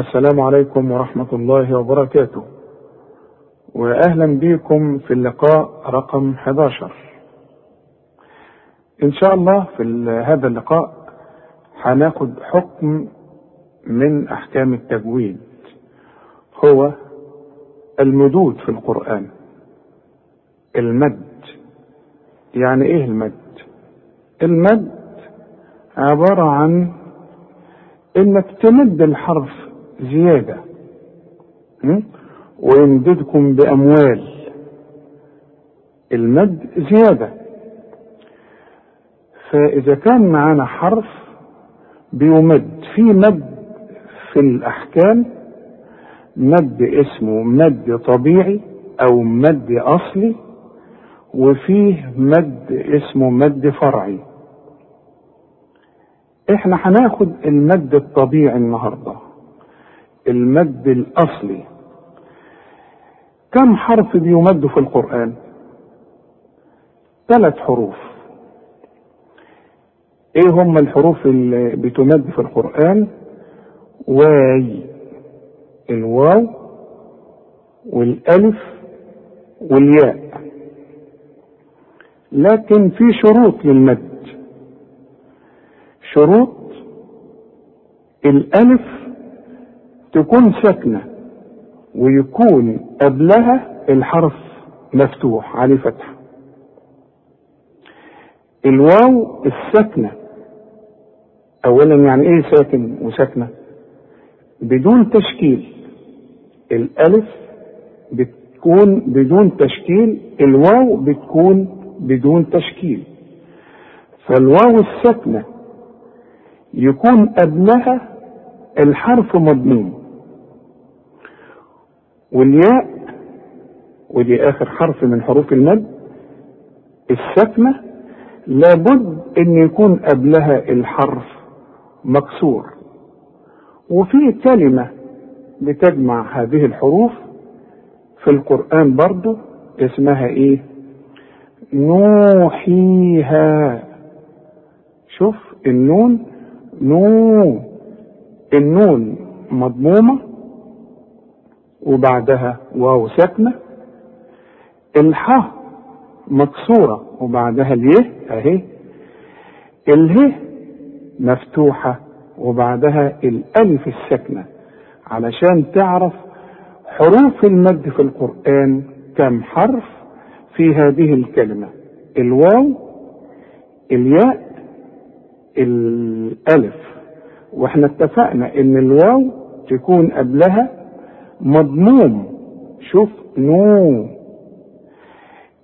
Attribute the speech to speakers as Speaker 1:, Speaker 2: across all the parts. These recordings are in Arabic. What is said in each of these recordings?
Speaker 1: السلام عليكم ورحمة الله وبركاته. وأهلا بكم في اللقاء رقم 11 إن شاء الله في هذا اللقاء هناخد حكم من أحكام التجويد. هو المدود في القرآن. المد. يعني إيه المد؟ المد عبارة عن إنك تمد الحرف زيادة. ويمددكم بأموال. المد زيادة. فإذا كان معانا حرف بيمد. في مد في الأحكام مد اسمه مد طبيعي أو مد أصلي وفيه مد اسمه مد فرعي. إحنا هناخد المد الطبيعي النهارده. المد الأصلي. كم حرف بيمد في القرآن؟ ثلاث حروف. إيه هم الحروف اللي بتمد في القرآن؟ واي الواو والألف والياء. لكن في شروط للمد. شروط الألف تكون ساكنة ويكون قبلها الحرف مفتوح عليه فتحه الواو الساكنة اولا يعني إيه ساكن وساكنة؟ بدون تشكيل. الألف بتكون بدون تشكيل الواو بتكون بدون تشكيل. فالواو الساكنة يكون قبلها الحرف مضموم والياء ودي آخر حرف من حروف المد الساكنه لابد إن يكون قبلها الحرف مكسور. وفي كلمة بتجمع هذه الحروف في القرآن برضو اسمها إيه؟ نوحيها. شوف النون نو النون مضمومة وبعدها واو ساكنة. الحاء مكسورة وبعدها الياء أهي. اله مفتوحة وبعدها الألف الساكنة علشان تعرف حروف المد في القرآن كم حرف في هذه الكلمة. الواو الياء الألف. وإحنا اتفقنا إن الواو تكون قبلها مضموم شوف نو.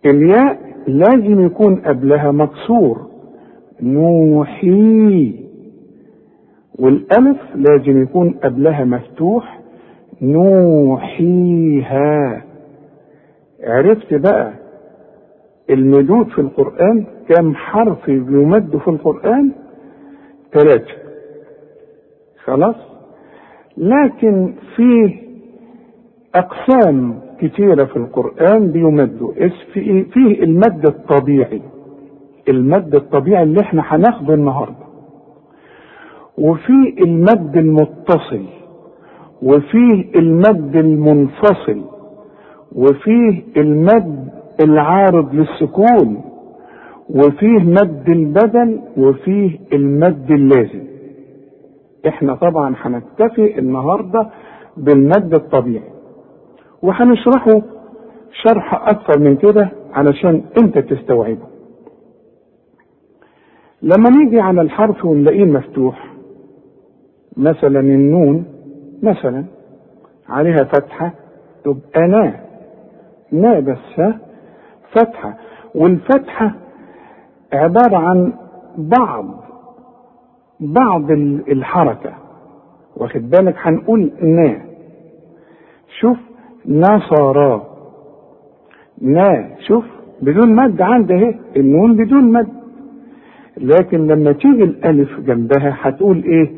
Speaker 1: الياء لازم يكون قبلها مكسور. نوحي. والألف لازم يكون قبلها مفتوح. نوحيها. عرفت بقى المدود في القرآن؟ كم حرف يمد في القرآن؟ ثلاثة خلاص؟ لكن فيه أقسام كثيرة في القرآن بيمدوا. فيه المد الطبيعي. المد الطبيعي اللي إحنا هناخده النهارده. وفي المد المتصل. وفيه المد المنفصل. وفيه المد العارض للسكون. وفيه مد البدل وفيه المد اللازم. إحنا طبعا هنكتفي النهارده بالمد الطبيعي. وهنشرحه شرح أكثر من كده علشان أنت تستوعبه. لما نيجي على الحرف ونلاقيه مفتوح مثلا النون مثلا عليها فتحة تبقى نا نا بس فتحة. والفتحة عبارة عن بعض بعض الحركة. واخد بالك؟ هنقول نا. شوف نصارى. نا شوف بدون مد عندي اهي النون بدون مد. لكن لما تيجي الألف جنبها هتقول إيه؟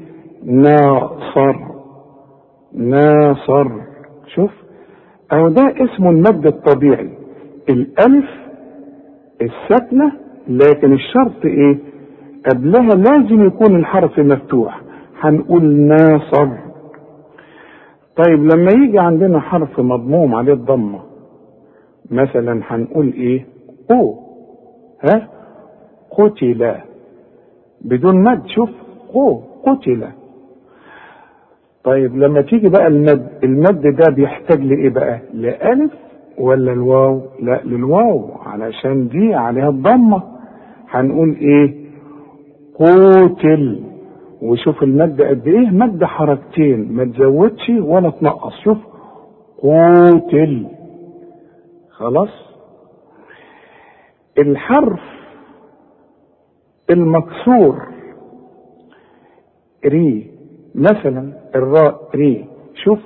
Speaker 1: ناصر. ناصر. شوف أهو ده اسمه المد الطبيعي. الألف الساكنة لكن الشرط إيه؟ قبلها لازم يكون الحرف مفتوح. هنقول ناصر. طيب لما يجي عندنا حرف مضموم عليه الضمة مثلا هنقول إيه؟ أو. ها؟ قتل. بدون مد شوف قو قتل. طيب لما تيجي بقى المد المد ده بيحتاج لإيه بقى؟ لألف ولا الواو؟ لا للواو علشان دي عليها الضمة. هنقول إيه؟ قوتل وشوف المد قد إيه؟ مد حركتين ما تزودش ولا تنقص. شوف قوتل. خلاص؟ الحرف المكسور ري. مثلا الراء ري. شوف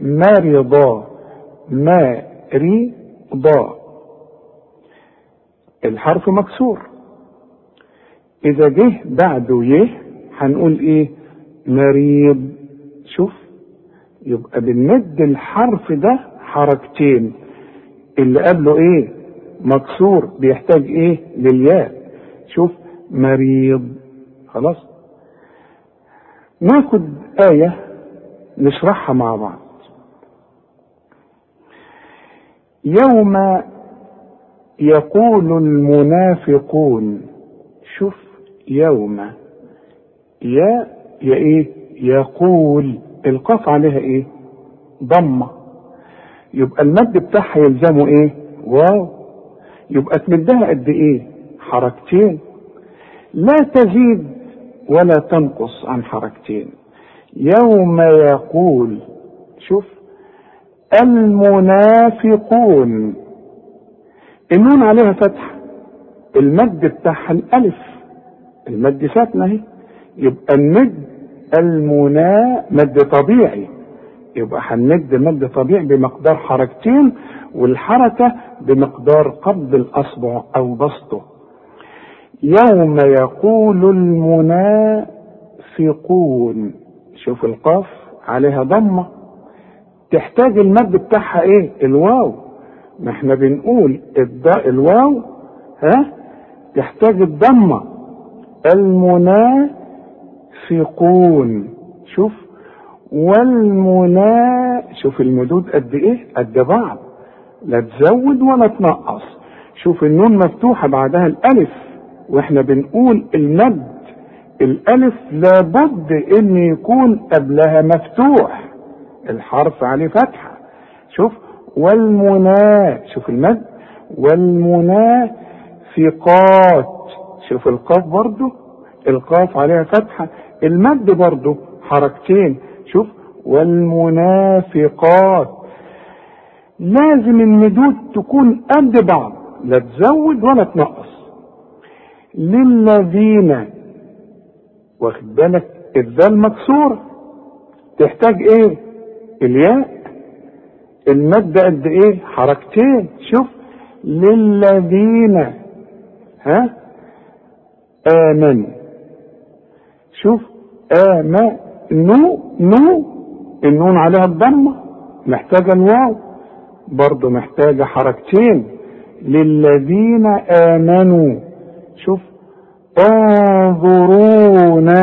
Speaker 1: مرضى ما ري ضاء الحرف مكسور. إذا جه بعده يه هنقول إيه؟ مريض. شوف يبقى بنمد الحرف ده حركتين. اللي قبله إيه؟ مكسور. بيحتاج إيه؟ للياء. شوف مريض. خلاص؟ ناخد آية نشرحها مع بعض. يوم يقول المنافقون شوف يوم يا يا إيه؟ يقول. القاف عليها إيه؟ ضمة. يبقى المد بتاعها يلزمه إيه؟ واو. يبقى تمدها قد إيه؟ حركتين. لا تزيد ولا تنقص عن حركتين. يوم يقول. شوف. المنافقون. النون عليها فتحة. المد بتاعها الألف. المد ساكنة أهي. يبقى المد المنا مد طبيعي. يبقى هنمد مد طبيعي بمقدار حركتين والحركة بمقدار قبض الأصبع أو بسطه. يوم يقول المنافقون شوف القاف عليها ضمة. تحتاج المد بتاعها إيه؟ الواو. ما إحنا بنقول الضاء الواو ها؟ تحتاج الضمة. المنافقون شوف والمنا شوف المدود قد إيه؟ قد بعض. لا تزود ولا تنقص. شوف النون مفتوحة بعدها الألف وإحنا بنقول المد. الألف لابد إن يكون قبلها مفتوح. الحرف عليه فتحة. شوف والمنا شوف المد. والمنافقات شوف القاف برضو. القاف عليها فتحة. المد برضو حركتين. شوف والمنافقات. لازم المدود تكون قد بعض لا تزود ولا تنقص. للذين واخد بالك؟ الذال مكسورة تحتاج إيه؟ الياء. المد قد إيه؟ حركتين. شوف للذين ها؟ آمنوا شوف آمنوا نو النون عليها الضمة محتاجة الواو. برضه محتاجة حركتين. للذين آمنوا. شوف. انظرونا.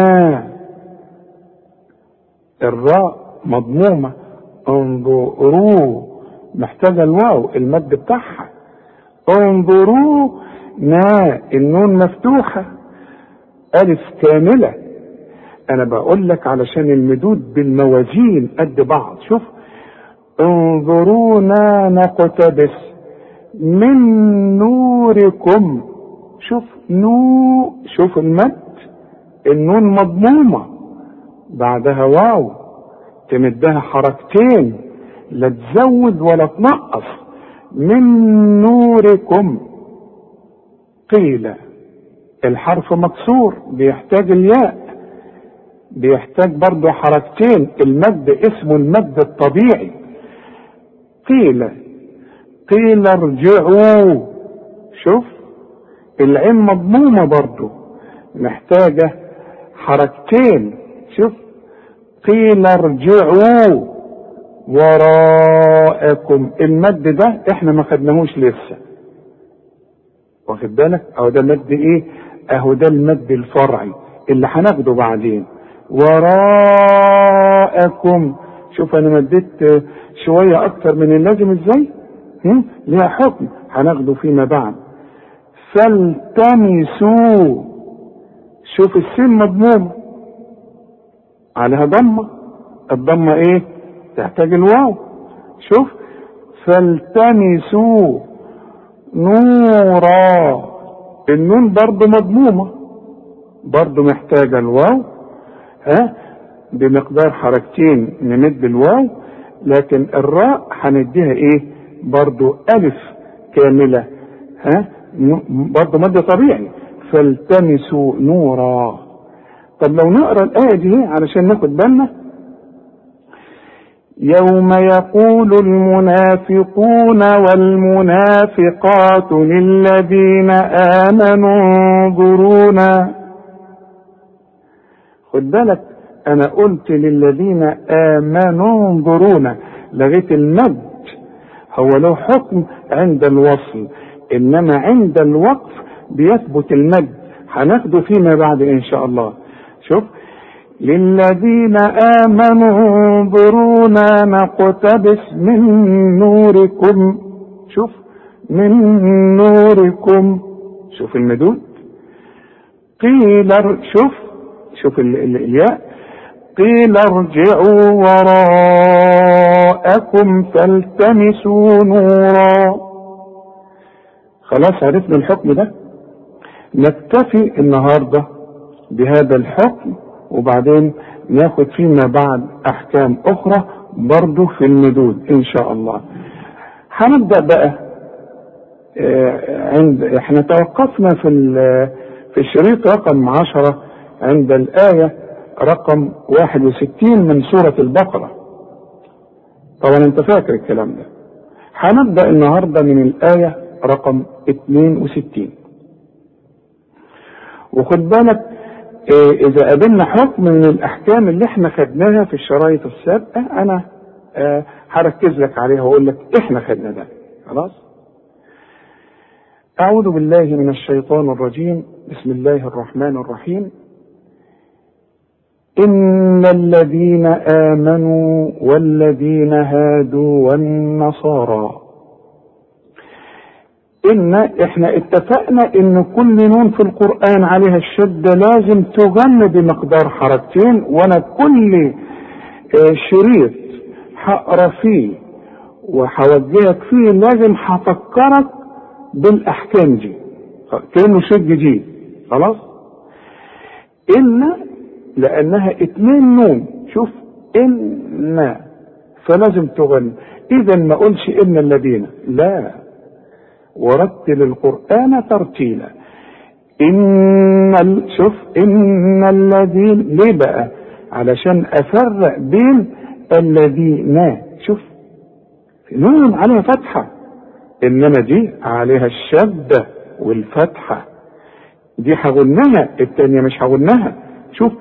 Speaker 1: الراء مضمومة. انظروا. محتاجة الواو المد بتاعها. انظرونا النون مفتوحة. ألف كاملة. أنا بقول لك علشان المدود بالموازين قد بعض. شوف انظرونا نقتبس من نوركم. شوف نو شوف المد النون مضمومة. بعدها واو تمدها حركتين لا تزود ولا تنقص. من نوركم. قيل الحرف مكسور بيحتاج الياء. بيحتاج برضه حركتين. المد اسمه المد الطبيعي. قيل قيل ارجعوا. شوف العين مضمومة برضه محتاجة حركتين. شوف قيل ارجعوا. وراءكم المد ده إحنا ما خدناهوش لسه. واخد بالك؟ أهو ده مد إيه؟ أهو ده المد الفرعي اللي هناخده بعدين. وراءكم. شوف أنا مديت شوية أكتر من اللازم إزاي؟ ليها حكم. هناخده فيما بعد. فالتمسوا. شوف السين مضمومه عليها ضمة. الضمة إيه؟ تحتاج الواو. شوف. فالتمسوا. نورا. النون برضه مضمومة. برضه محتاجة الواو. ها؟ بمقدار حركتين نمد الواو لكن الراء هنديها إيه؟ برضو ألف كاملة ها؟ برضو مد طبيعي. فالتمسوا نورا. طب لو نقرأ الآية دي علشان ناخد بالنا. يوم يقول المنافقون والمنافقات للذين آمنوا انظرونا. خد بالك أنا قلت للذين آمنوا انظرونا لغيت المد هو له حكم عند الوصل إنما عند الوقف بيثبت المد هناخده فيما بعد إن شاء الله. شوف للذين آمنوا انظرونا نقتبس من نوركم. شوف من نوركم. شوف المدود. قيل شوف شوف الياء. قيل ارجعوا وراءكم فالتمسوا نورا. خلاص عرفنا الحكم ده. نكتفي النهارده بهذا الحكم وبعدين ناخد فيما بعد أحكام أخرى برضه في المدود إن شاء الله. هنبدأ بقى عند إحنا توقفنا في في الشريط رقم عشرة. عند الآية رقم 61 من سورة البقرة. طبعا أنت فاكر الكلام ده. هنبدأ النهاردة من الآية رقم 62 وخد بالك آه إذا قابلنا حكم من الأحكام اللي إحنا خدناها في الشرايط السابقة أنا آه هركز لك عليها وأقول لك إحنا خدنا ده. خلاص؟ أعوذ بالله من الشيطان الرجيم. بسم الله الرحمن الرحيم. إن الذين آمنوا والذين هادوا والنصارى. إن إحنا اتفقنا إن كل نون في القرآن عليها الشدة لازم تغن بمقدار حركتين وأنا كل شريط هقرا فيه وهوجهك فيه لازم هفكرك بالأحكام دي. كأنه شيء جديد خلاص؟ إن لأنها اتنين نون. شوف إن فلازم تغني. إذا ما أقولش إن الذين. لا. ورتل القرآن ترتيلا. إن ال... شوف إن الذين. ليه بقى؟ علشان أفرق بين الذين. شوف. نون عليها فتحة. إنما دي عليها الشدة والفتحة. دي هغنها التانية مش هغنها شوف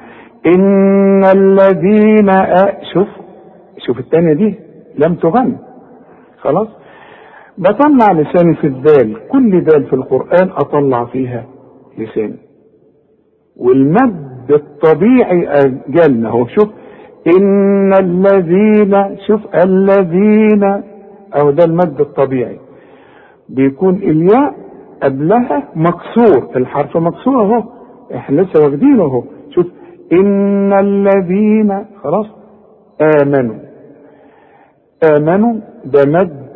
Speaker 1: إن الذين أ... شوف شوف دي لم تغن. خلاص؟ بطلع لساني في الدال. كل دال في القرآن أطلع فيها لساني. والمد الطبيعي أجلنا. هو شوف إن الذين شوف الذين أو ده المد الطبيعي. بيكون الياء قبلها مكسور. الحرف مكسور أهو. إحنا لسه واخدينه أهو. ان الذين خلاص آمنوا. آمنوا ده مد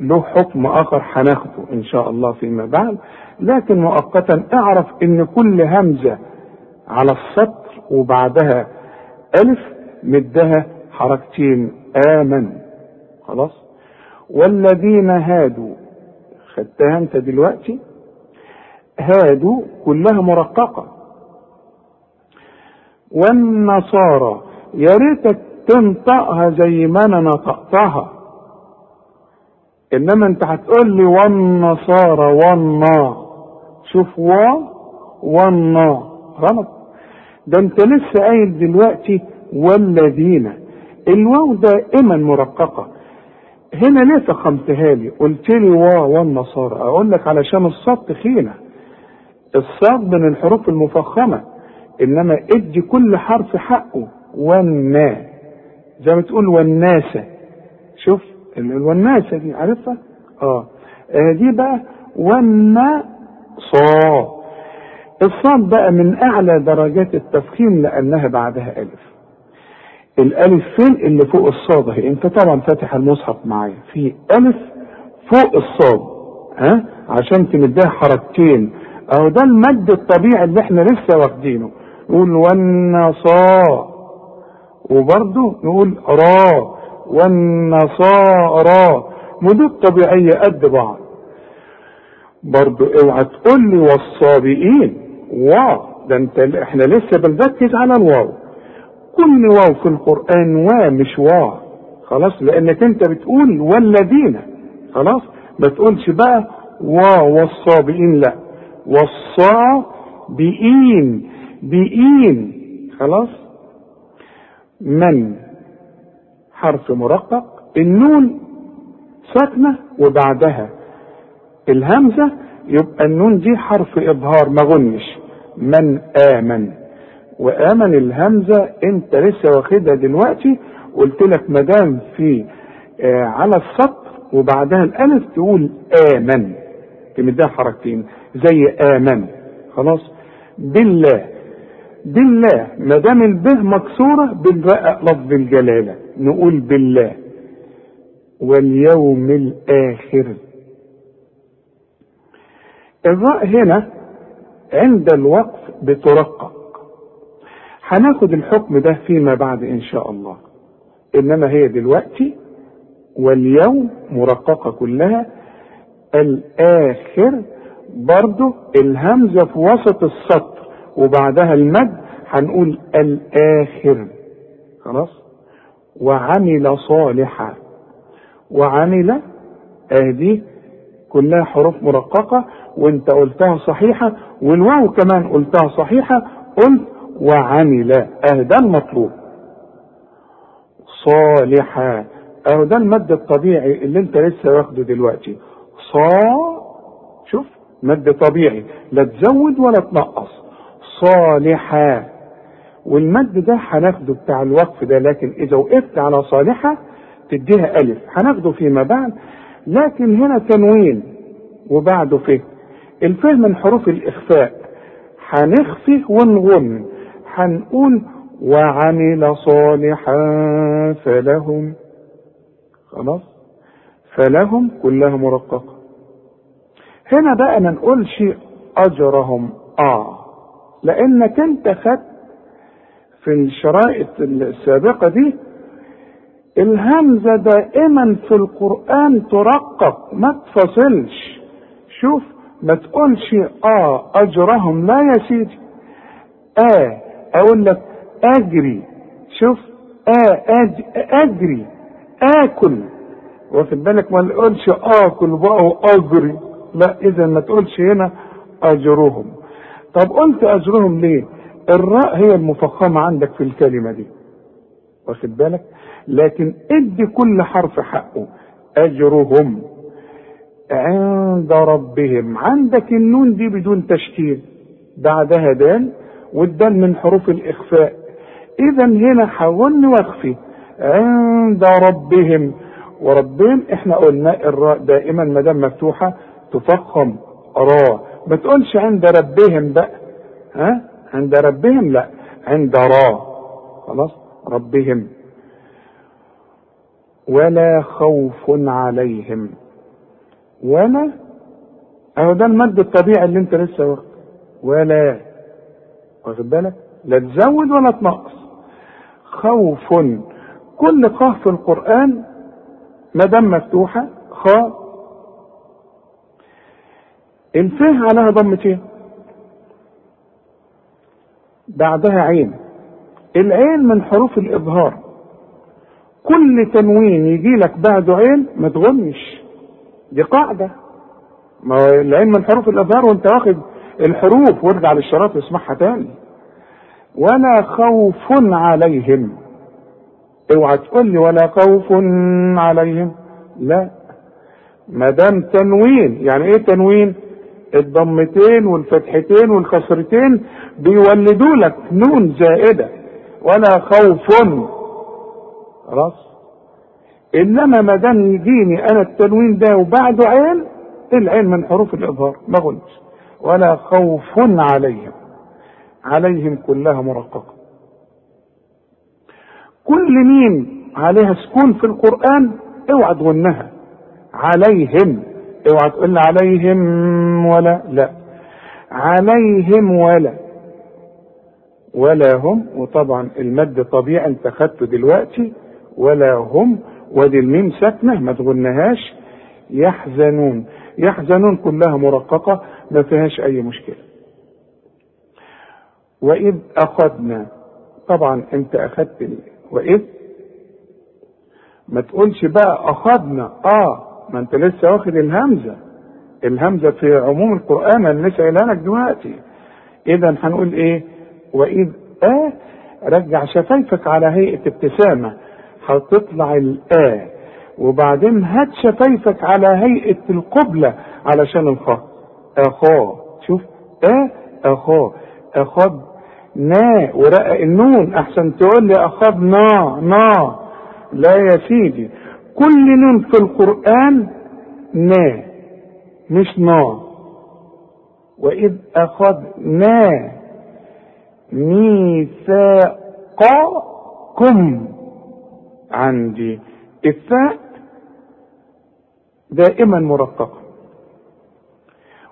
Speaker 1: له حكم آخر هناخده إن شاء الله فيما بعد. لكن مؤقتا اعرف إن كل همزة على السطر وبعدها ألف مدها حركتين آمن. خلاص؟ والذين هادوا خدتها أنت دلوقتي هادوا كلها مرققة. والنصارى. يا ريتك تنطقها زي ما أنا نطقتها. إنما أنت هتقول لي والنصارى والنا. شوف و والنا. غلط. ده أنت لسه قايل دلوقتي والذين. الواو دائما مرققة. هنا ليه فخمتها لي؟ قلت لي وا والنصارى. أقول لك علشان الصاد تخينه الصاد من الحروف المفخمة. إنما إدي كل حرف حقه. والنا زي ما تقول والناسة. شوف الوناسة دي عارفها؟ آه. آه دي بقى والنا صا. الصاد بقى من أعلى درجات التفخيم لأنها بعدها ألف. الألف فين؟ اللي فوق الصاد أهي. أنت طبعا فاتح المصحف معايا. في ألف فوق الصاد. ها؟ عشان تمدها حركتين. أهو ده المد الطبيعي اللي إحنا لسه واخدينه. نقول والنصا وبرضه نقول را والنصارى مدود طبيعية قد بعض. برضه اوعى تقول لي والصابئين. واو ده انت إحنا لسه بنركز على الواو. كل واو في القرآن وا مش واو. خلاص لأنك انت بتقول والذين. خلاص ما تقولش بقى وا والصابئين لا. والصابئين. بئين خلاص؟ من؟ حرف مرقق. النون ساكنة وبعدها الهمزة. يبقى النون دي حرف إظهار ما غنش. من آمن. وآمن الهمزة. أنت لسه واخدها دلوقتي. قلت لك ما دام في آه على السطر وبعدها الألف تقول آمن. تمدها حركتين. زي آمن. خلاص؟ بالله. بالله ما دام البه مكسورة بنرقق لفظ الجلالة نقول بالله. واليوم الآخر. الراء هنا عند الوقف بترقق. هناخد الحكم ده فيما بعد إن شاء الله. إنما هي دلوقتي واليوم مرققة كلها. الآخر برضه الهمزة في وسط السطر. وبعدها المد هنقول الآخر. خلاص؟ وعمل صالحا. وعمل اهدي كلها حروف مرققة وانت قلتها صحيحة والواو كمان قلتها صحيحة قلت وعمل. آه ده المطلوب. صالحا. اهو ده المد الطبيعي اللي انت لسه واخده دلوقتي. صا شوف مد طبيعي. لا تزود ولا تنقص. صالحا والمد ده هناخده بتاع الوقف ده لكن إذا وقفت على صالحة تديها ألف. هناخده فيما بعد. لكن هنا تنوين وبعده فه الفه من حروف الإخفاء. هنخفي ونغن. هنقول وعمل صالحا فلهم. خلاص؟ فلهم كلها مرققة. هنا بقى ما نقولش أجرهم. آه. لأنك أنت خدت في الشرائط السابقة دي الهمزة دائما في القرآن ترقق ما تفصلش. شوف ما تقولش آه أجرهم لا يا سيدي. آه أقول لك أجري. شوف آه أج أجري. آكل. واخد بالك؟ ما نقولش آكل بقى وأجري. لا اذا ما تقولش هنا أجرهم. طب قلت اجرهم ليه؟ الراء هي المفخمة عندك في الكلمة دي. واخد بالك؟ لكن ادي كل حرف حقه. أجرهم عند ربهم. عندك النون دي بدون تشكيل. بعدها دال والدال من حروف الإخفاء. اذا هنا حولني واخفي عند ربهم. وربهم إحنا قلنا الراء دائما ما دام مفتوحة تفخم. راء. ما تقولش عند ربهم بقى. ها؟ عند ربهم لا. عند را. خلاص؟ ربهم. ولا خوف عليهم. ولا؟ أهو ده المد الطبيعي اللي انت لسه واخده ولا. واخد بالك؟ لا تزود ولا تنقص. خوف. كل قاف في القرآن ما دام مفتوحة خاء الفه عليها ضمتين بعدها عين. العين من حروف الإظهار. كل تنوين يجي لك بعده عين ما تغنش دي قاعدة. ما هو العين من حروف الإظهار وانت واخد الحروف وارجع للشراط اسمعها تاني. ولا خوف عليهم. اوعى تقول لي ولا خوف عليهم. لا. ما دام تنوين يعني إيه تنوين؟ الضمتين والفتحتين والكسرتين بيولدوا لك نون زائدة ولا خوف. خلاص إنما ما دام يجيني أنا التنوين ده وبعده عين العين من حروف الإظهار ما قلتش. ولا خوف عليهم. عليهم كلها مرققة. كل مين عليها سكون في القرآن اوعى تغنها عليهم. اوعى تقول عليهم ولا لا. عليهم ولا. ولا هم وطبعا المد طبيعي أنت خدته دلوقتي. ولا هم ودي الميم ساكنة ما تغنهاش. يحزنون. يحزنون كلها مرققة ما فيهاش أي مشكلة. وإذ أخذنا طبعا أنت اخذت وإذ ما تقولش بقى أخذنا. آه ما انت لسه واخد الهمزة. الهمزة في عموم القرآن أنا لسه قايلها لك دلوقتي. اذا هنقول إيه؟ وإذ آه رجع شفايفك على هيئة ابتسامة. هتطلع الآ. وبعدين هات شفايفك على هيئة القبلة علشان الخاء أخاه شوف. آ أخاه أخذ نا. ورقق النون. أحسن تقول لي أخذنا نا. لا يا سيدي. كل نون في القرآن نا مش نا وإذ أخذنا ميثاقكم. عندي الثاء دائما مرققة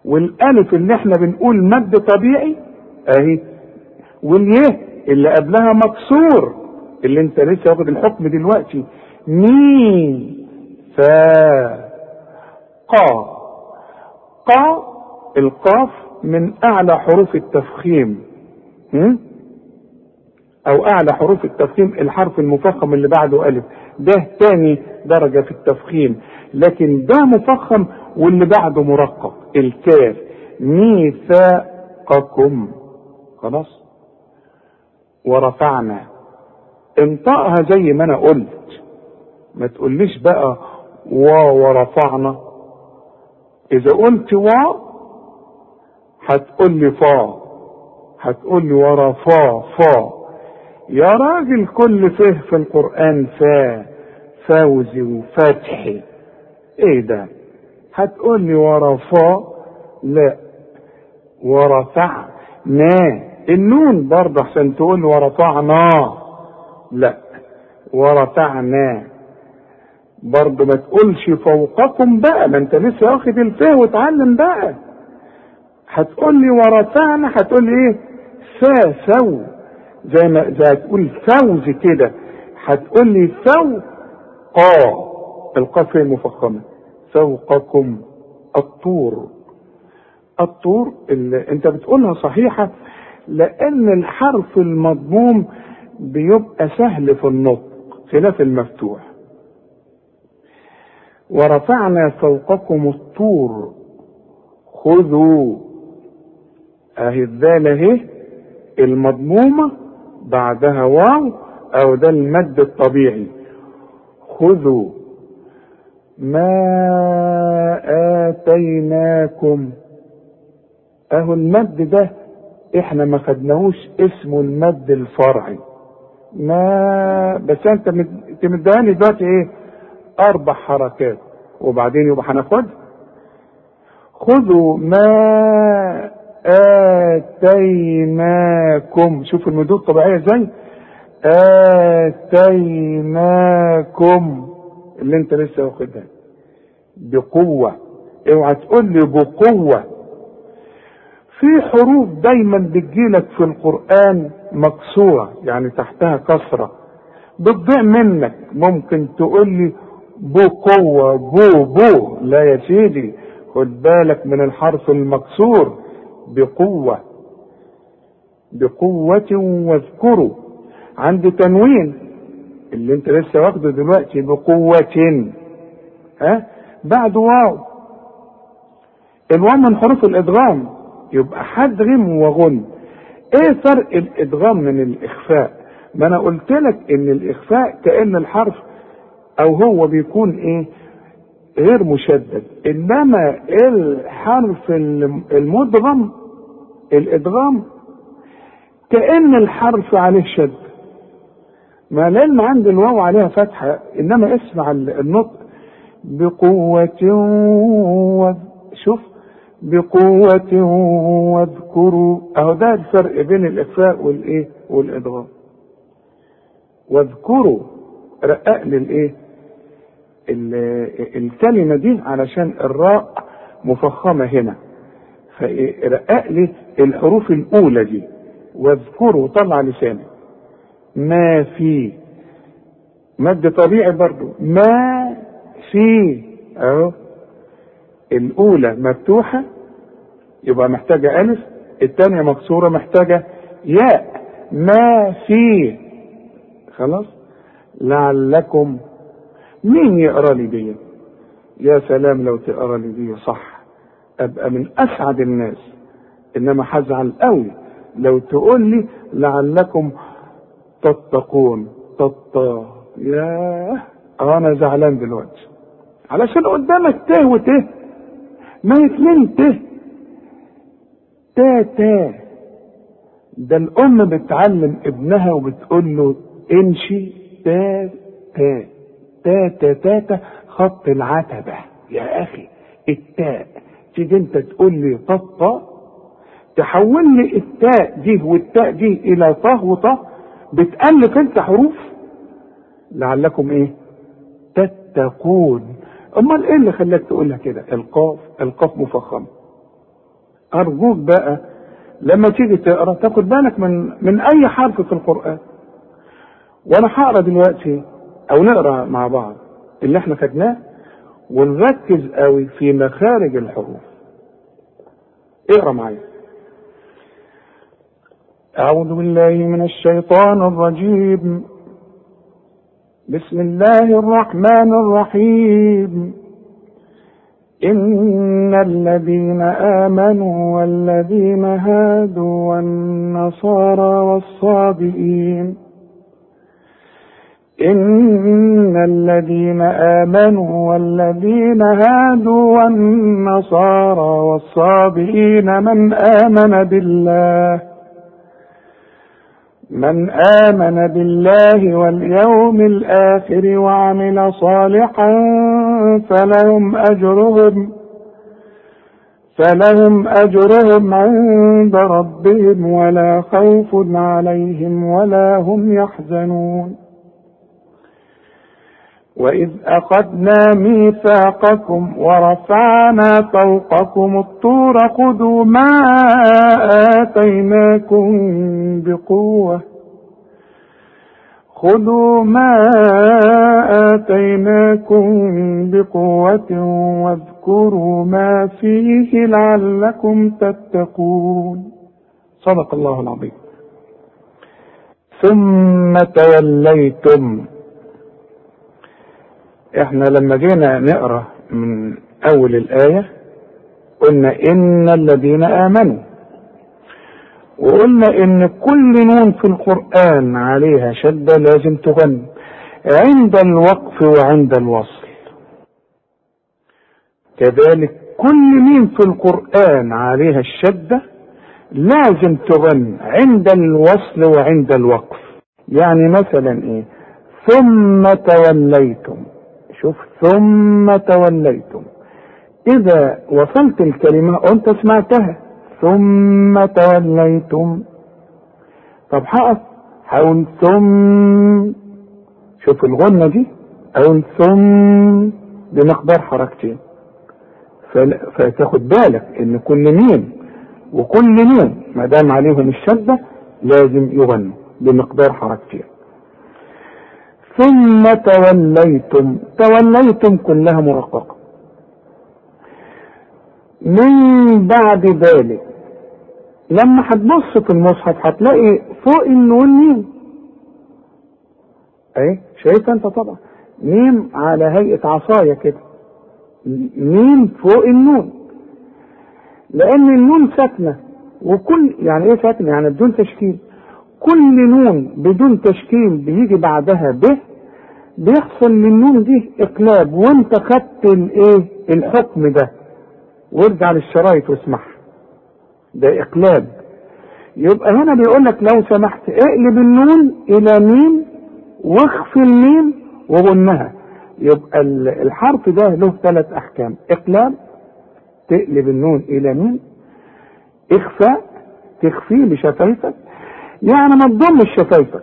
Speaker 1: والألف اللي إحنا بنقول مد طبيعي أهي. واليه اللي قبلها مكسور اللي أنت لسه واخد الحكم دلوقتي. مي فا قا قا القاف من أعلى حروف التفخيم? أو أعلى حروف التفخيم الحرف المفخم اللي بعده ألف. ده تاني درجة في التفخيم. لكن ده مفخم واللي بعده مرقق الكاف. ميثاقكم. خلاص؟ ورفعنا. انطقها زي ما أنا قلت. ما تقوليش بقى وا ورفعنا. إذا قلت وا هتقول لي فا. هتقول لي ورفا فا. يا راجل كل فه في القرآن فا فوزي وفتحي. إيه ده؟ هتقول لي ورفا لا. ورفعنا النون برضه عشان تقول ورفعنا لا. ورفعنا برضه ما تقولش فوقكم بقى ما انت لسه واخد الفه وتعلم بقى. هتقول لي ورفعنا هتقول لي إيه؟ فا سو. زي ما زي هتقول فوز كده. هتقول لي فو قا. القاف هي مفخمه فوقكم الطور. الطور اللي انت بتقولها صحيحة لأن الحرف المضموم بيبقى سهل في النطق خلاف المفتوح. ورفعنا فوقكم الطور. خذوا. اهي الذال اهي المضمومة بعدها واو أو ده المد الطبيعي. خذوا. ما آتيناكم. أهو المد ده إحنا ما خدناهوش اسمه المد الفرعي. ما بس أنت مداني دلوقتي إيه؟ أربع حركات. وبعدين يبقى هناخد خذوا ما آتيناكم. شوف المدود الطبيعية إزاي. آتيناكم. اللي أنت لسه واخدها. بقوة. اوعى تقول لي بقوة. في حروف دايما بتجيلك في القرآن مكسورة يعني تحتها كسرة. بتضيع منك. ممكن تقول لي بقوة بو بو لا يا سيدي خد بالك من الحرف المكسور. بقوة. بقوة واذكروا. عند تنوين. اللي انت لسه واخده دلوقتي بقوة. ها؟ بعد واو. الواو من حروف الإدغام. يبقى حدغم وغن. إيه فرق الإدغام من الإخفاء؟ ما أنا قلت لك ان الإخفاء كأن الحرف أو هو بيكون إيه؟ غير مشدد. إنما الحرف المدغم الإدغام كأن الحرف عليه شد. ما لأن عند الواو عليها فتحة إنما اسمع النطق بقوة و شوف بقوة واذكروا. أهو ده الفرق بين الإخفاء والإيه؟ والإدغام. واذكروا رقق للإيه؟ الكلمة دي علشان الراء مفخمة هنا. فرقق لي الحروف الأولى دي. واذكروا طلع لسانك ما في. مد طبيعي برضو. ما في. أهو. الأولى مفتوحة. يبقى محتاجة ألف. الثانية مكسورة محتاجة ياء. ما في. خلاص. لعلكم مين يقرأ لي دي؟ يا سلام لو تقرأ لي دي صح. أبقى من أسعد الناس. إنما هزعل قوي. لو تقول لي لعلكم تتقون. تطا ياه. أنا زعلان دلوقتي. علشان قدامك ته وته ما اتنين ته تا تا ده الأم بتعلم ابنها وبتقول له امشي. تا تا تا تا تا, تا خط العتبة. يا أخي التاء. تيجي أنت تقول لي ططة تحول لي التاء دي والتاء دي إلى طه وطه بتألف أنت حروف؟ لعلكم إيه؟ تتقون. أمال إيه اللي خلاك تقولها كده؟ القاف. القاف مفخم. أرجوك بقى لما تيجي تقرأ تاخد بالك من من أي حرف في القرآن. وأنا هقرأ دلوقتي أو نقرأ مع بعض اللي إحنا خدناه ونركز قوي في مخارج الحروف. اقرأ معايا. أعوذ بالله من الشيطان الرجيم. بسم الله الرحمن الرحيم. إن الذين آمنوا والذين هادوا والنصارى والصابئين إن الذين آمنوا والذين هادوا والنصارى والصابئين من آمن بالله من آمن بالله واليوم الآخر وعمل صالحا فلهم أجرهم فلهم أجرهم عند ربهم ولا خوف عليهم ولا هم يحزنون وإذ أخذنا ميثاقكم ورفعنا فوقكم الطور خذوا ما آتيناكم بقوة خذوا ما آتيناكم بقوة واذكروا ما فيه لعلكم تتقون صدق الله العظيم. ثم توليتم إحنا لما جينا نقرأ من أول الآية قلنا إن الذين آمنوا وقلنا إن كل نون في القرآن عليها شدة لازم تغن عند الوقف وعند الوصل. كذلك كل ميم في القرآن عليها الشدة لازم تغن عند الوصل وعند الوقف. يعني مثلا إيه؟ ثم توليتم. شوف ثم توليتم. إذا وصلت الكلمة وأنت سمعتها. ثم توليتم. طب هقف هقول ثم. شوف الغنة دي. أقول ثم. بمقدار حركتين. فتاخد بالك إن كل ميم وكل ميم ما دام عليهم الشدة لازم يغنوا بمقدار حركتين. ثم توليتم. توليتم كلها مرققة. من بعد ذلك لما هتبص في المصحف هتلاقي فوق النون ميم. اهي شايفها أنت طبعا. ميم على هيئة عصاية كده. ميم فوق النون. لأن النون ساكنة. وكل يعني إيه ساكنة؟ يعني بدون تشكيل. كل نون بدون تشكيل بيجي بعدها باء بيحصل للنون دي إقلاب. وانت خدت الايه؟ الحكم ده. وارجع للشرايط واسمعها ده إقلاب. يبقى هنا بيقول لك لو سمحت اقلب النون إلى ميم واخفي الميم وغنها. يبقى الحرف ده له ثلاث أحكام. إقلاب تقلب النون إلى ميم. إخفاء تخفيه بشفايفك. يعني ما تضمش شفايفك.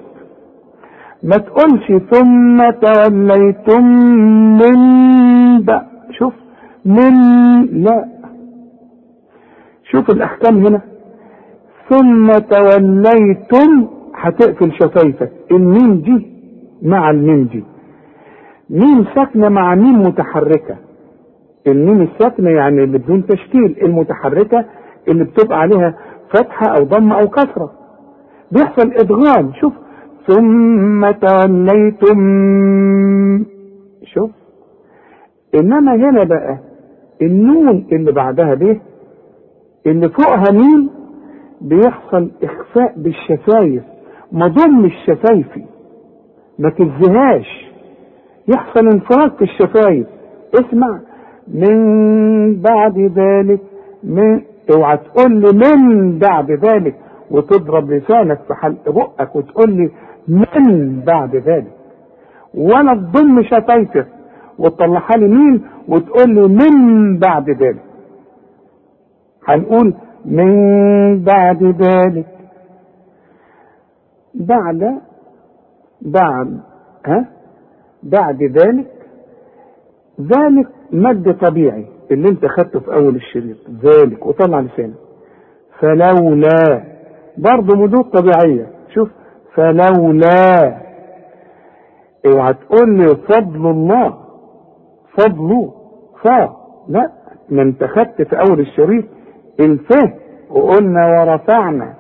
Speaker 1: ما تقولش ثم توليتم من بقى شوف من لا. شوف الأحكام هنا. ثم توليتم هتقفل شفايفك. الميم دي مع الميم دي. ميم ساكنة مع ميم متحركة. الميم الساكنة يعني اللي بدون تشكيل المتحركة اللي بتبقى عليها فتحة أو ضمة أو كسرة. بيحصل إدغام. شوف. ثم توليتم شوف. إنما هنا بقى النون اللي بعدها باء اللي فوقها ميم بيحصل إخفاء بالشفايف. ما ضمش شفايفي. ما تزهاش يحصل انفراج في الشفايف. اسمع. من بعد ذلك من اوعى تقول من بعد ذلك. وتضرب لسانك في حلق بقك وتقول لي من بعد ذلك؟ ولا تضم شفايفك وتطلعها لي مين وتقول لي من بعد ذلك؟ هنقول من بعد ذلك. بعد بعد ها؟ بعد ذلك ذلك مد طبيعي اللي انت خدته في أول الشريط ذلك وطلع لسانك. فلولا برضه مدود طبيعية. شوف فلولا. اوعى تقول لي فضل الله. فضله فا لا ما انت خدت في أول الشريط الفه وقلنا ورفعنا.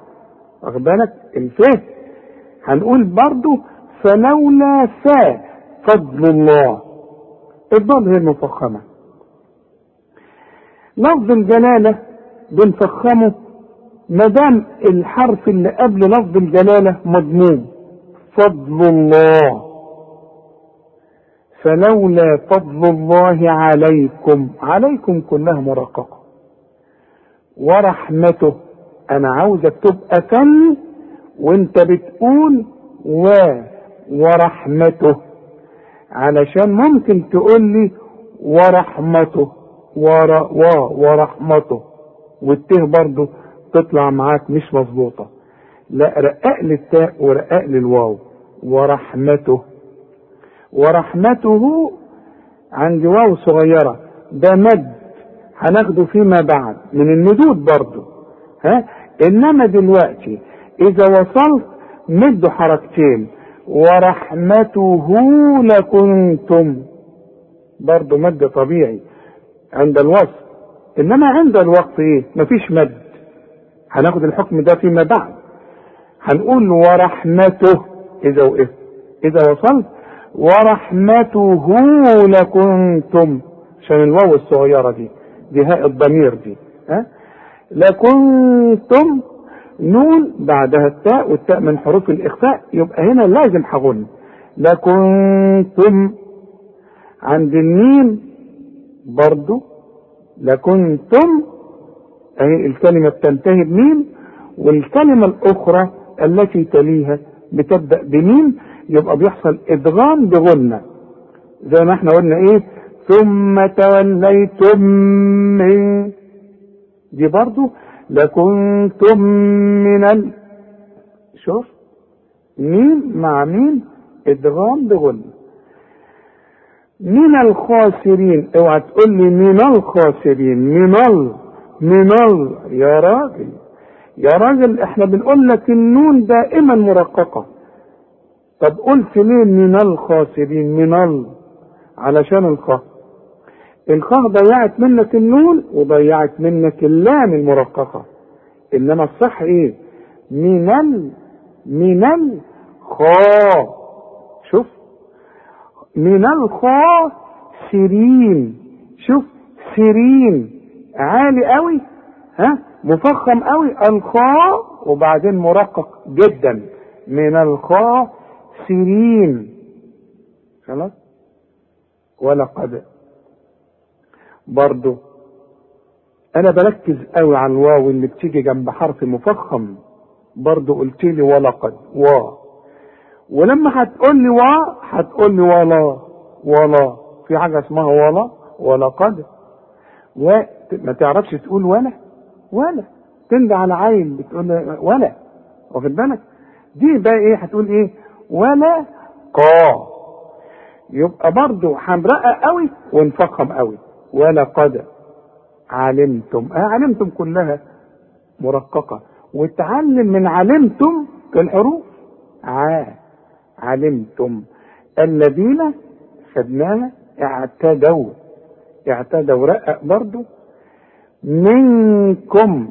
Speaker 1: واخد بالك؟ الفه هنقول برضو فلولا فا فضل الله. الضاد هي المفخمة. لفظ الجلالة بنفخمه ما دام الحرف اللي قبل لفظ الجلالة مضموم. فضل الله. فلولا فضل الله عليكم عليكم كلها مرققة. ورحمته. أنا عاوزك تبقى فني وأنت بتقول و ورحمته. علشان ممكن تقول لي ورحمته. ور و ورحمته. والته برضه تطلع معاك مش مظبوطة. لا رقق لي التاء ورقق لي الواو ورحمته. ورحمته عندي واو صغيرة. ده مد. هناخده فيما بعد. من المدود برضه ها؟ إنما دلوقتي إذا وصلت مد حركتين. ورحمته لكنتم. برضه مد طبيعي. عند الوصف. إنما عند الوقت إيه؟ مفيش مد. هناخد الحكم ده فيما بعد. هنقول ورحمته. إذا وقفت إذا وصلت. ورحمته لكنتم. عشان الواو الصغيرة دي. دي هاء الضمير دي. ها؟ لكنتم. نون بعدها التاء والتاء من حروف الإخفاء. يبقى هنا لازم هغن لكنتم. عند الميم برضو. لكنتم. أهي الكلمة بتنتهي بميم والكلمة الأخرى التي تليها بتبدأ بميم يبقى بيحصل إدغام بغنة زي ما إحنا قلنا إيه؟ ثم توليتم من. دي برضو لكنتم من ال. شوف مين مع مين إدغام بغنة من الخاسرين اوعى تقول لي من الخاسرين من ال من ال يا راجل يا راجل إحنا بنقول لك النون دائما مرققة. طب قلت ليه من الخاسرين؟ من ال علشان الخاء الخاء ضيعت منك النون وضيعت منك اللام المرققة. إنما الصح إيه؟ من ال من الخاء شوف. من الخاء سيرين. شوف سيرين. عالي قوي ها مفخم قوي الخاء وبعدين مرقق جدا من الخاء سيرين. خلاص؟ ولقد برضو أنا بركز قوي على الواو اللي بتيجي جنب حرف مفخم. برضو قلت لي ولقد و. ولما هتقول لي وا هتقول لي ولا ولا. في حاجة اسمها ولا ولا قد وما تعرفش تقول ولا؟ ولا. تندى على عيل بتقول ولا. واخد بالك؟ دي بقى إيه؟ هتقول إيه؟ ولا قا. يبقى برضه هنرقق قوي ونفخم قوي. ولا قد علمتم. آه علمتم كلها مرققة. وتعلم من علمتم الحروف. ع علمتم. الذين خدناها اعتدوا. اعتدوا رقق برضو. منكم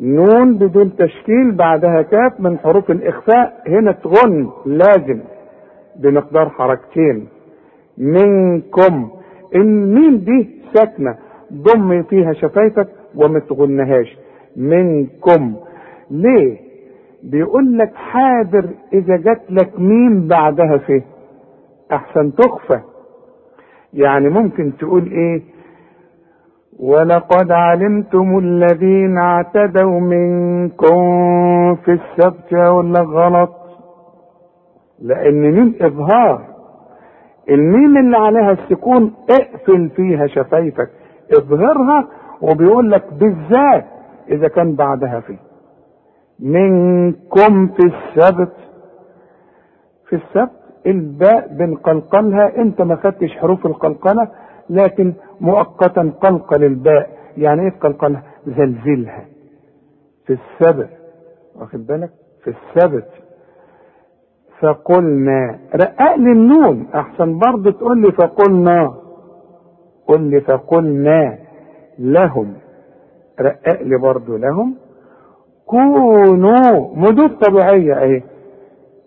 Speaker 1: نون بدون تشكيل بعدها كاف من حروف الإخفاء. هنا تغن لازم بمقدار حركتين. منكم. الميم دي ساكنة. ضم فيها شفايفك وما تغنهاش. منكم. ليه؟ بيقول لك حاضر إذا جات لك ميم بعدها فيه أحسن تخفى. يعني ممكن تقول إيه؟ ولقد علمتم الذين اعتدوا منكم في السبت لك غلط لأن ميم إظهار الميم اللي عليها السكون اقفل فيها شفايفك. اظهرها وبيقول لك بالذات إذا كان بعدها فيه منكم في السبت. في السبت الباء بنقلقلها أنت ما خدتش حروف القلقلة لكن مؤقتا قلقل الباء يعني إيه قلقلها زلزلها. في السبت واخد بالك؟ في السبت فقلنا رقق لي النون أحسن برضه تقول لي فقلنا. قل لي فقلنا لهم. رقق لي برضه لهم. كونوا مدود طبيعية أهي.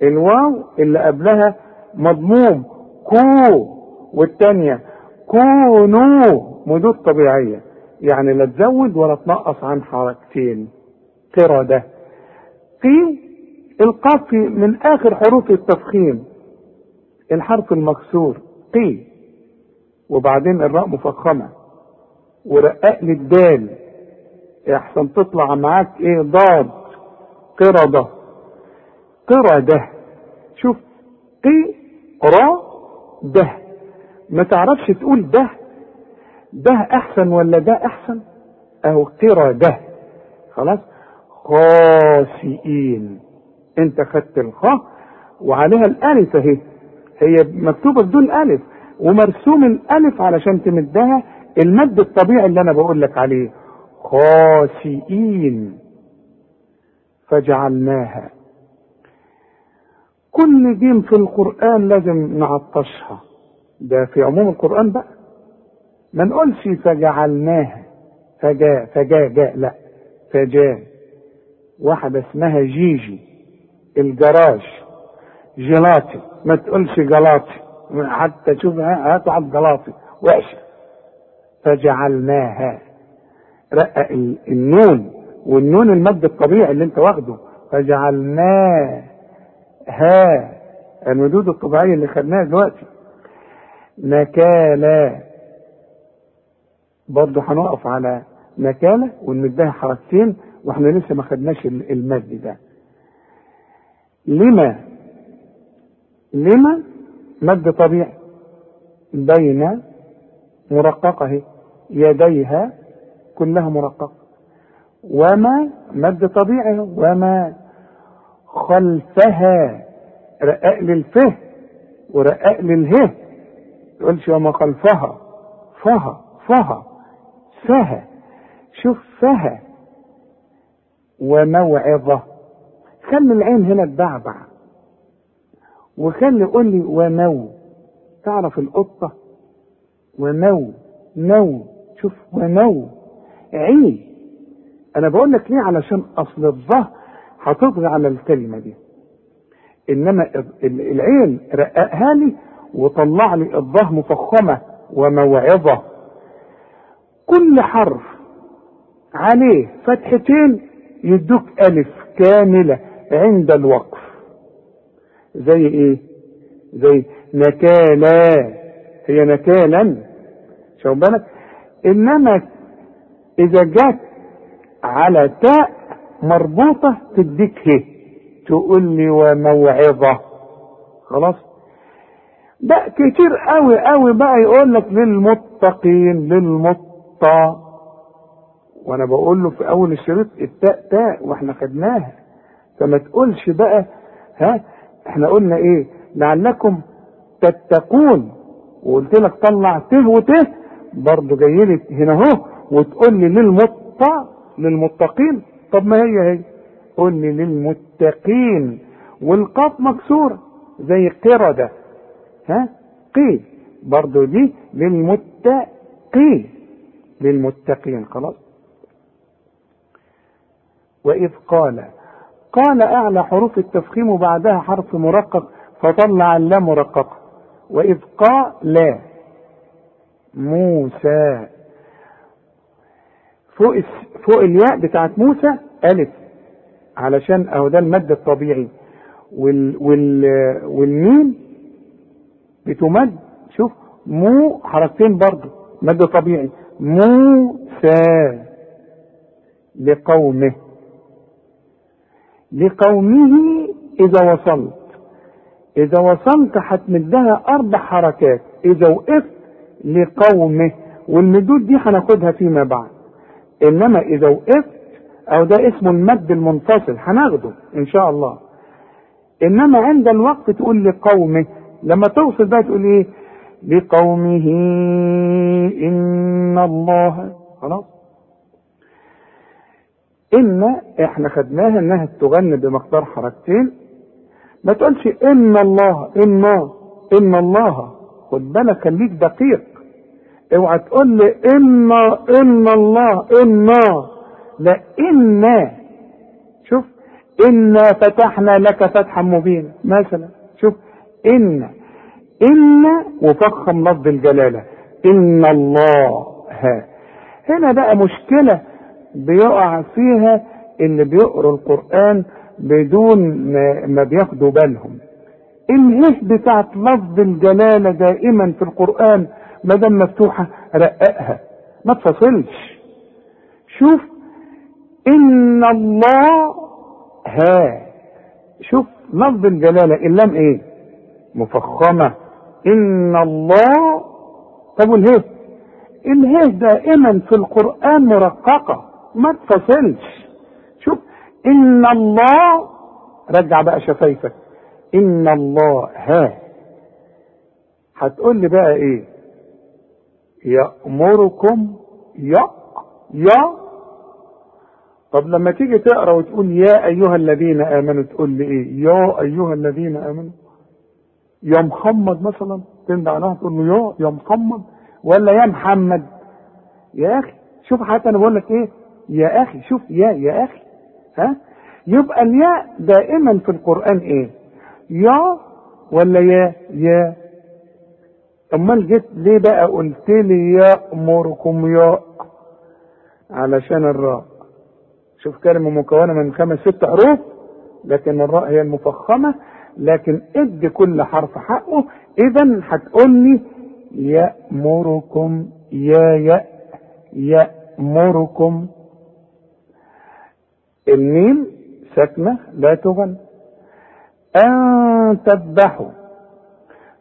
Speaker 1: الواو اللي قبلها مضموم. كو. والتانية كونوا مدود طبيعية. يعني لا تزود ولا تنقص عن حركتين. قردة في إلقاف من آخر حروف التفخيم. الحرف المكسور. قي وبعدين الراء مفخمة. ورقق لي الدال احسن تطلع معاك إيه؟ ضاد. قردة قردة شوف قي را ده. ما تعرفش تقول ده ده أحسن ولا ده أحسن؟ أهو قردة خلاص؟ خاسئين. أنت خدت الخاء وعليها الألف أهي. هي مكتوبة بدون ألف ومرسوم الألف علشان تمدها المد الطبيعي اللي أنا بقول لك عليه. خاسئين. فجعلناها. كل جيم في القرآن لازم نعطشها. ده في عموم القرآن بقى. ما نقولش فجعلناها فجاء فجاء جاء لا فجاء واحدة اسمها جيجي الجراج جيلاتي. ما تقولش جلاطي حتى تشوف هاتوا على الجلاطي وحشة. فجعلناها. رقق النون. والنون المد الطبيعي اللي انت واخده. فجعلناها. المدود الطبيعية اللي خدناها دلوقتي. نكالا برضه هنقف على نكالة ونمدها حركتين وإحنا لسه ما خدناش المد ده. لما؟ لما مد طبيعي بين مرققة اهي يديها كلها مرققة. وما مد طبيعي وما خلفها رقق للفه ورقق للهه. تقولش وما خلفها فها فها فها شوف فها. وموعظة. خلي العين هنا تبعبع. وخلي قول لي ومو. تعرف القطة؟ ومو مو. شوف ومو. عي أنا بقول لك ليه؟ علشان أصل الظه هتطغي على الكلمة دي. إنما العين رققها لي وطلع لي الظه مفخمه وموعظه. كل حرف عليه فتحتين يدوك ألف كاملة عند الوقف. زي إيه؟ زي نكالا. هي نكالا. شوف بالك؟ إنما إذا جت على تاء مربوطة تديك هي تقول لي وموعظة. خلاص؟ ده كتير قوي قوي بقى يقول لك للمتقين للمطا وأنا بقول له في اول الشريط التاء تاء وإحنا خدناها. فما تقولش بقى ها إحنا قلنا إيه؟ لعلكم تتقون. وقلت لك طلع ته وته برضه جاي لي هنا اهو وتقول لي للمطا للمتقين. طب ما هي هي؟ قول لي للمتقين. والقاف مكسوره زي قردة. ها؟ قي برضه دي للمتقين. للمتقين خلاص. وإذ قال قال أعلى حروف التفخيم وبعدها حرف مرقق فطلع اللام مرققة وإذ قال موسى. فوق فوق الياء بتاعت موسى ألف. علشان أهو ده المد الطبيعي. وال وال والميم بتمد شوف مو حركتين برضه مد طبيعي. موسى لقومه. لقومه إذا وصلت. إذا وصلت هتمدها أربع حركات. إذا وقفت لقومه. والمدود دي هناخدها فيما بعد. إنما إذا وقفت أو ده اسمه المد المنفصل هناخده إن شاء الله. إنما عند الوقت تقول لقومه. لما توصل بقى تقول إيه؟ لقومه إن الله خلاص. إن إحنا خدناها إنها تغني بمقدار حركتين. ما تقولش إن الله إن إن الله. خد بالك خليك دقيق. اوعى تقول لي إن إن الله إن. لا إن. شوف إنا فتحنا لك فتحا مبينا. مثلا إن إن وفخم لفظ الجلالة. إن الله هنا بقى مشكلة بيقع فيها اللي بيقروا القرآن بدون ما, بياخدوا بالهم. الهه بتاعت لفظ الجلالة دائما في القرآن ما دام مفتوحة رققها ما تفصلش شوف إن الله ها. شوف لفظ الجلالة اللام إيه؟ مفخمة. إن الله طب والهه الهه دائما في القرآن مرققة ما تفصلش. شوف إن الله رجع بقى شفايفك. إن الله ها. هتقول لي بقى إيه؟ يأمركم يأ يأ. طب لما تيجي تقرأ وتقول يا أيها الذين آمنوا تقول لي إيه؟ يا أيها الذين آمنوا. يا محمد مثلا تندع عليها تقول له يا يا محمد ولا يا محمد؟ يا أخي شوف حتى أنا بقول لك إيه؟ يا أخي شوف يا يا أخي. ها؟ يبقى الياء دائما في القرآن إيه؟ يا ولا يا يا؟ أمال جيت ليه بقى قلت لي يأمركم يا؟ علشان الراء. شوف كلمة مكونة من خمس ست حروف لكن الراء هي المفخمة. لكن ادي كل حرف حقه اذا هتقول لي يأمركم يا يا يأمركم. الميم ساكنة لا تغن أن تذبحوا.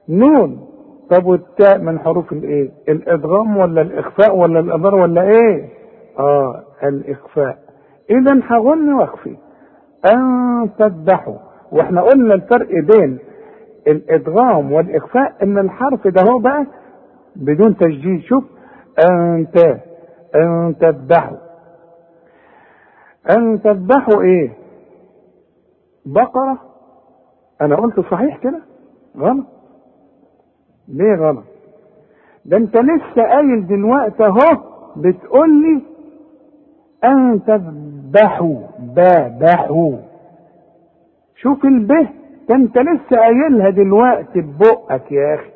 Speaker 1: نون. طب والتاء من حروف الإيه؟ الادغام ولا الإخفاء ولا الاظهار ولا إيه؟ آه الإخفاء. اذا هغن وأخفي. أن تذبحوا. وإحنا قلنا الفرق بين الادغام والاخفاء ان الحرف ده هو بقى بدون تشديد شوف انت ان تذبحوا ان تذبحوا إيه؟ بقرة. أنا قلت صحيح كده؟ غلط. ليه غلط؟ ده انت لسه قايل دلوقتي اهو بتقول لي ان تذبحوا ذبحوا شوف البه ده انت لسه قايلها دلوقتي ببقك يا أخي.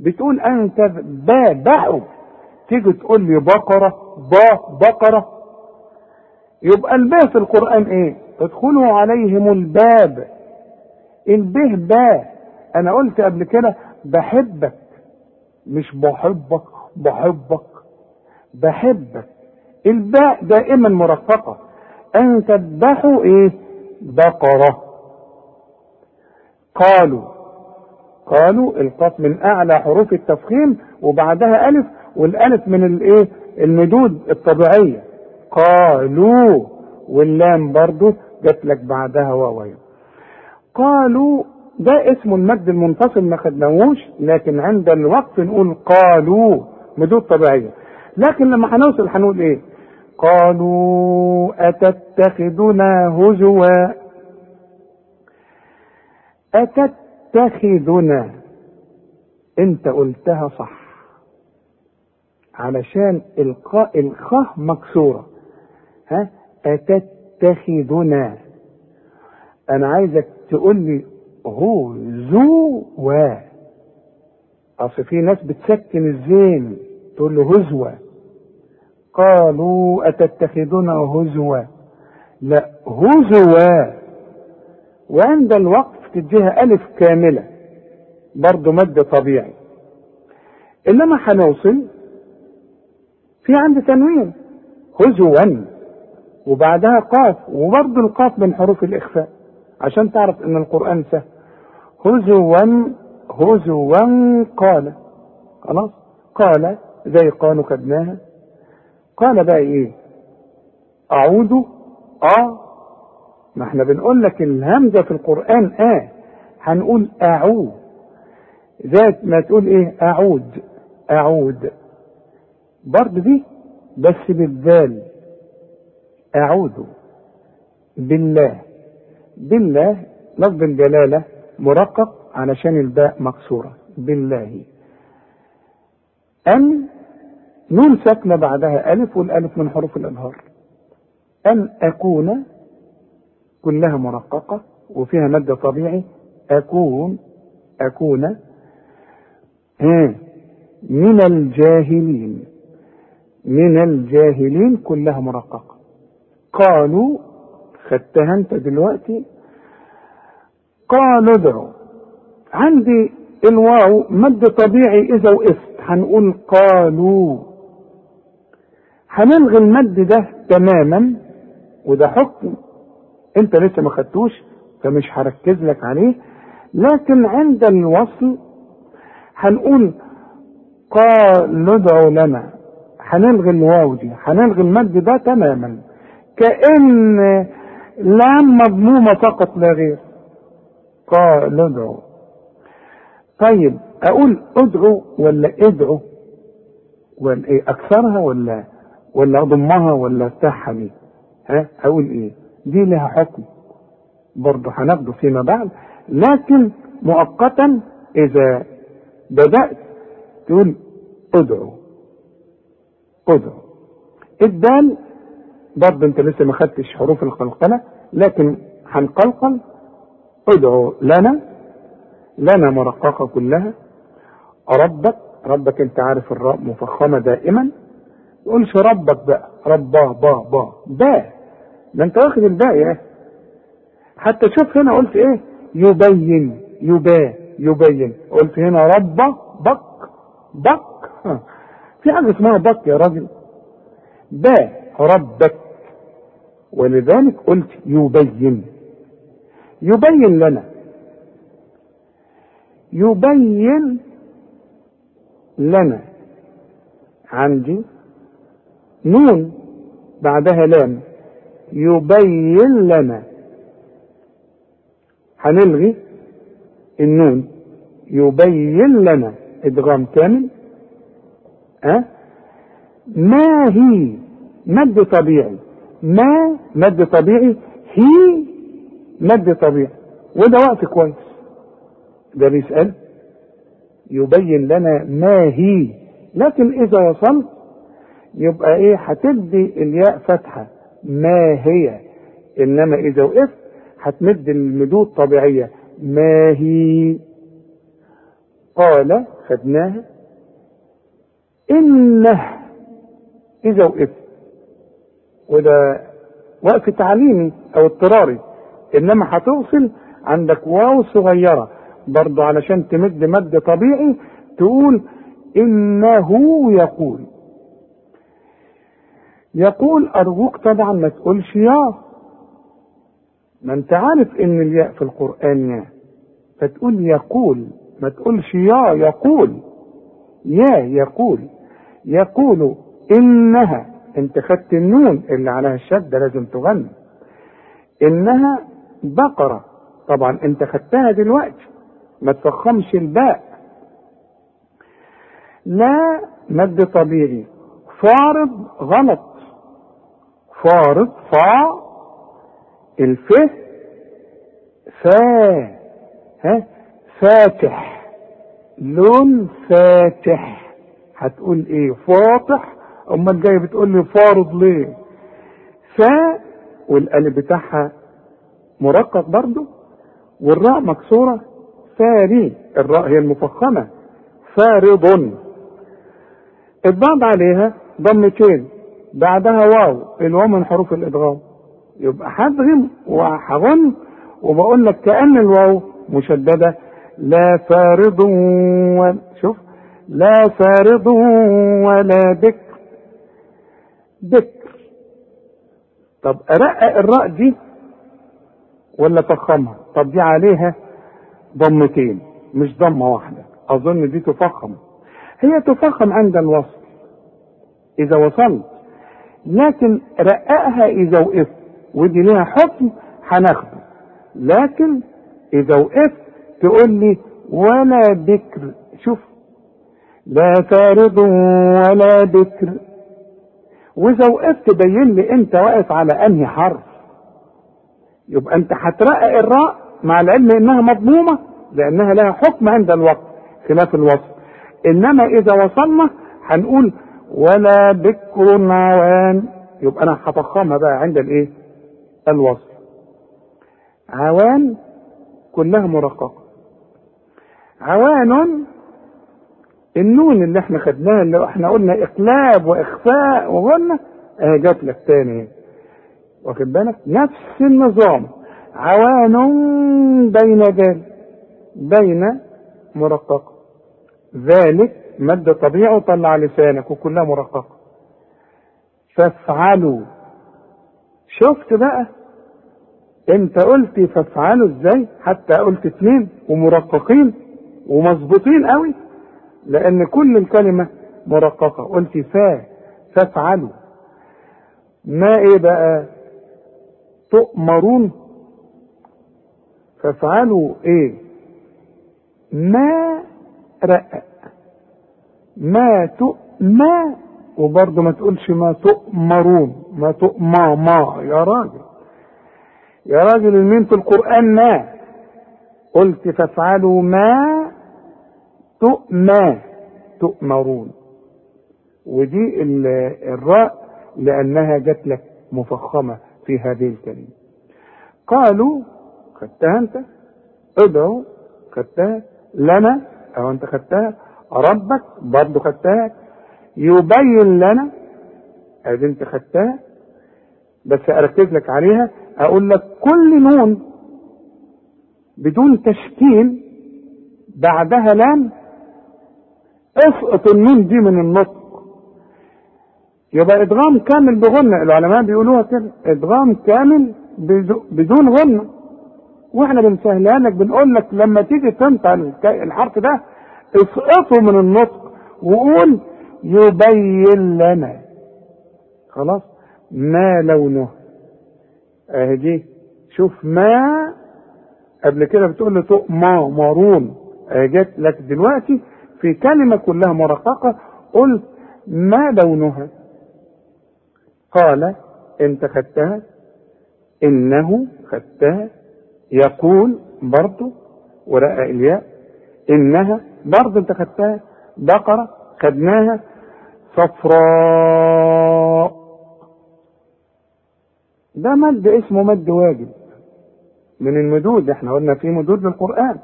Speaker 1: بتقول ان تذبحوا تيجي تقول لي بقرة با بقرة. يبقى البه في القرآن إيه؟ ادخلوا عليهم الباب. البه با. أنا قلت قبل كده بحبك. مش بحبك بحبك. بحبك. الباء دائما مرققة أن تذبحوا إيه؟ بقرة. قالوا قالوا القاف من أعلى حروف التفخيم وبعدها ألف والألف من الإيه؟ المدود الطبيعية. قالوا واللام برضو جت لك بعدها واو قالوا ده اسمه المد المنفصل ما خدناهوش لكن عند الوقف نقول قالوا مدود طبيعية. لكن لما هنوصل هنقول إيه؟ قالوا أتتخذنا هزوا أتتخذنا؟ أنت قلتها صح. علشان إلقاء الخاء مكسورة. ها؟ أتتخذنا؟ أنا عايزك تقول لي هزوا أصل في ناس بتسكن الزين تقول له هزوة قالوا أتتخذنا هزوا لا هزوا وعند الوقف تديها ألف كاملة. برضه مد طبيعي. إنما هنوصل في عند تنوين. هزوا وبعدها قاف. وبرضه القاف من حروف الإخفاء. عشان تعرف إن القرآن سهل. هزوا هزوا قال. خلاص؟ قال. زي قالوا خدناها قال بقى إيه؟ أعوذ آه ما إحنا بنقول لك الهمزة في القرآن آه هنقول اعوذ ذات ما تقول إيه؟ أعود. أعود. برضه دي بس بالذال. اعوذ بالله. بالله لفظ الجلالة مرقق علشان الباء مكسورة. بالله. أن نون ساكنة بعدها ألف والألف من حروف الإظهار أن أكون كلها مرققة وفيها مد طبيعي أكون أكون من الجاهلين من الجاهلين كلها مرققة. قالوا خدتها أنت دلوقتي قالوا ادعوا عندي الواو مد طبيعي إذا وقفت هنقول قالوا. هنلغي المد ده تماما وده حكم. انت لسه ما خدتوش فمش هركز لك عليه. لكن عند الوصل هنقول قالوا ادعوا لنا. هنلغي الواو دي هنلغي المد ده تماما. كأن لام مضمومة فقط لا غير. قالوا ادعوا طيب أقول ادعو ولا ادعو؟ ولا إيه أكثرها ولا ولا أضمها ولا أفتحها دي ها أقول إيه؟ دي لها حكم. برضه هناخده فيما بعد. لكن مؤقتا إذا بدأت تقول ادعو ادعو. الدال برضه أنت لسه ما خدتش حروف القلقلة لكن هنقلقل. ادعو لنا لنا مرققة كلها. ربك ربك أنت عارف الراء مفخمة دائما. تقولش ربك بقى رباه با با با. ده انت واخد الباء يا حتى شوف هنا قلت إيه؟ يبين يبا يبين. قلت هنا رب بك بك في حاجة اسمها بك يا راجل. با ربك. ولذلك قلت يبين. يبين لنا. يبين لنا. عندي نون بعدها لام. يبين لنا. هنلغي النون. يبين لنا إدغام كامل. أه؟ ما هي مد طبيعي؟ ما مد طبيعي؟ هي مد طبيعي. وده وقت كويس. ده بيسأل. يبين لنا ما هي. لكن إذا وصلت يبقى إيه؟ هتدي الياء فتحة. ما هي؟ إنما إذا وقفت هتمد المدود طبيعية. ما هي؟ قال خدناها. إنه إذا وقفت وده وقف تعليمي أو اضطراري إنما هتوصل عندك واو صغيرة برضه علشان تمد مد طبيعي تقول إنه يقول. يقول أرجوك طبعا ما تقولش يا. ما أنت عارف إن الياء في القرآن يا. فتقول يقول ما تقولش يا يقول. يا يقول. يقول إنها أنت خدت النون اللي عليها الشده لازم تغني. إنها بقرة. طبعا أنت خدتها دلوقتي. ما تفخمش الباء. لا مد طبيعي. فارض غلط. فارض فا الف فا ها فاتح. لون فاتح. هتقول إيه؟ فاطح أمال جاي بتقول لي فارض ليه؟ فا والألف بتاعها مرقق برضو. والراء مكسورة. فاري الراء هي المفخمة. فارض. الضاد عليها ضمتين بعدها واو الواو من حروف الإدغام. يبقى هدغم وهغن وبقول لك كأن الواو مشددة. لا فارض و... شوف. لا فارض ولا بكر بكر طب أرقق الراء دي ولا فخمها طب دي عليها ضمتين مش ضمة واحدة. أظن دي تفخم. هي تفخم عند الوصل. إذا وصلت لكن رققها إذا وقفت ودي ليها حكم هناخده. لكن إذا وقفت تقول لي ولا بكر شوف لا فارض ولا بكر. وإذا وقفت بين لي أنت واقف على أنهي حرف. يبقى أنت هترقق الراء مع العلم إنها مضمومة لأنها لها حكم عند الوقت خلاف الوصف. إنما إذا وصلنا هنقول ولا بكر عوان يبقى أنا هفخمها بقى عند الإيه؟ الوصف. عوان كلها مرققة. عوان النون اللي إحنا خدناها اللي إحنا قلنا إقلاب وإخفاء وقلنا آه جات لك تاني. واخد بالك؟ نفس النظام. عوان بين ذلك بين مرققة. ذلك مد طبيعي وطلع لسانك وكلها مرققة. فافعلوا. شفت بقى؟ انت قلت فافعلوا إزاي؟ حتى قلت اتنين ومرققين ومظبوطين قوي. لأن كل الكلمة مرققة. قلت فا فافعلوا. ما إيه بقى؟ تؤمرون. فافعلوا إيه؟ ما رقق ما تؤمى وبرضه ما تقولش ما تؤمرون ما تؤمى ما يا راجل يا راجل المين في القرآن ما. قلت فافعلوا ما تؤمى تؤمرون. ودي الراء لأنها جت لك مفخمة في هذه الكلمة. قالوا خدتها أنت ادعوا خدتها لنا أو أنت خدتها ربك برضه خدتها. يبين لنا ادي انت خدتها بس أركز لك عليها. أقول لك كل نون بدون تشكيل بعدها لام اسقط النون دي من النطق. يبقى إدغام كامل بغنة العلماء بيقولوها كده. إدغام كامل بدون غنة وإحنا بنسهلها لك بنقول لك لما تيجي تنطق الحرف ده اسقطه من النطق وقول يبين لنا. خلاص؟ ما لونه؟ اهي دي. شوف ما قبل كده بتقول له تؤمى مارون. اهي جت لك دلوقتي في كلمة كلها مرققة. قلت ما لونها؟ قال انت خدتها؟ انه خدتها. يقول برضه ورقق الياء انها برضه انت خدتها بقرة خدناها صفراء. ده مد اسمه مد واجب. من المدود إحنا قلنا في مدود للقرآن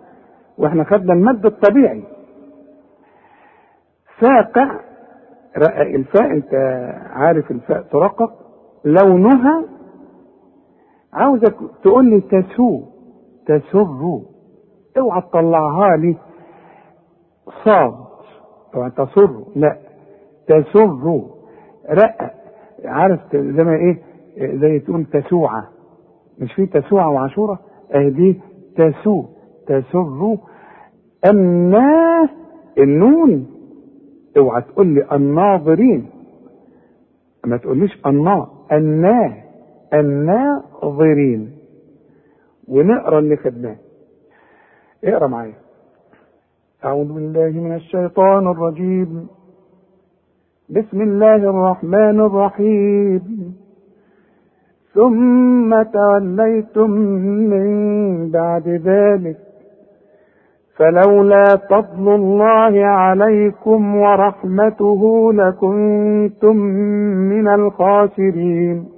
Speaker 1: وإحنا خدنا المد الطبيعي. رقق الفاء انت عارف الفاء ترقق لونها عاوزك تقول لي تسو تسر اوعى تطلعها لي. صاد تصر لا تسر رقق عارف زي ما إيه زي تقول تسوعة مش في تسوعة وعاشورة أهي دي تسو تسر أنا النون اوعى تقول لي الناظرين ما تقوليش النا النا الناظرين. ونقرأ اللي خدناه. اقرأ معايا. أعوذ بالله من الشيطان الرجيم. بسم الله الرحمن الرحيم. ثم توليتم من بعد ذلك. فلولا فضل الله عليكم ورحمته لكنتم من الخاسرين.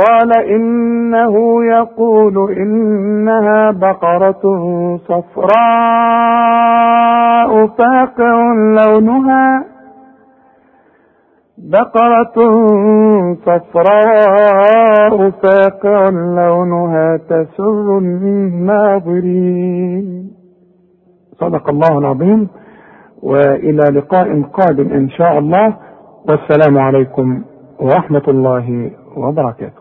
Speaker 1: قال إنه يقول إنها بقرة صفراء فاقع لونها بقرة صفراء فاقع لونها تسر الناظرين. صدق الله العظيم. وإلى لقاء قادم إن شاء الله. والسلام عليكم ورحمة الله وبركاته.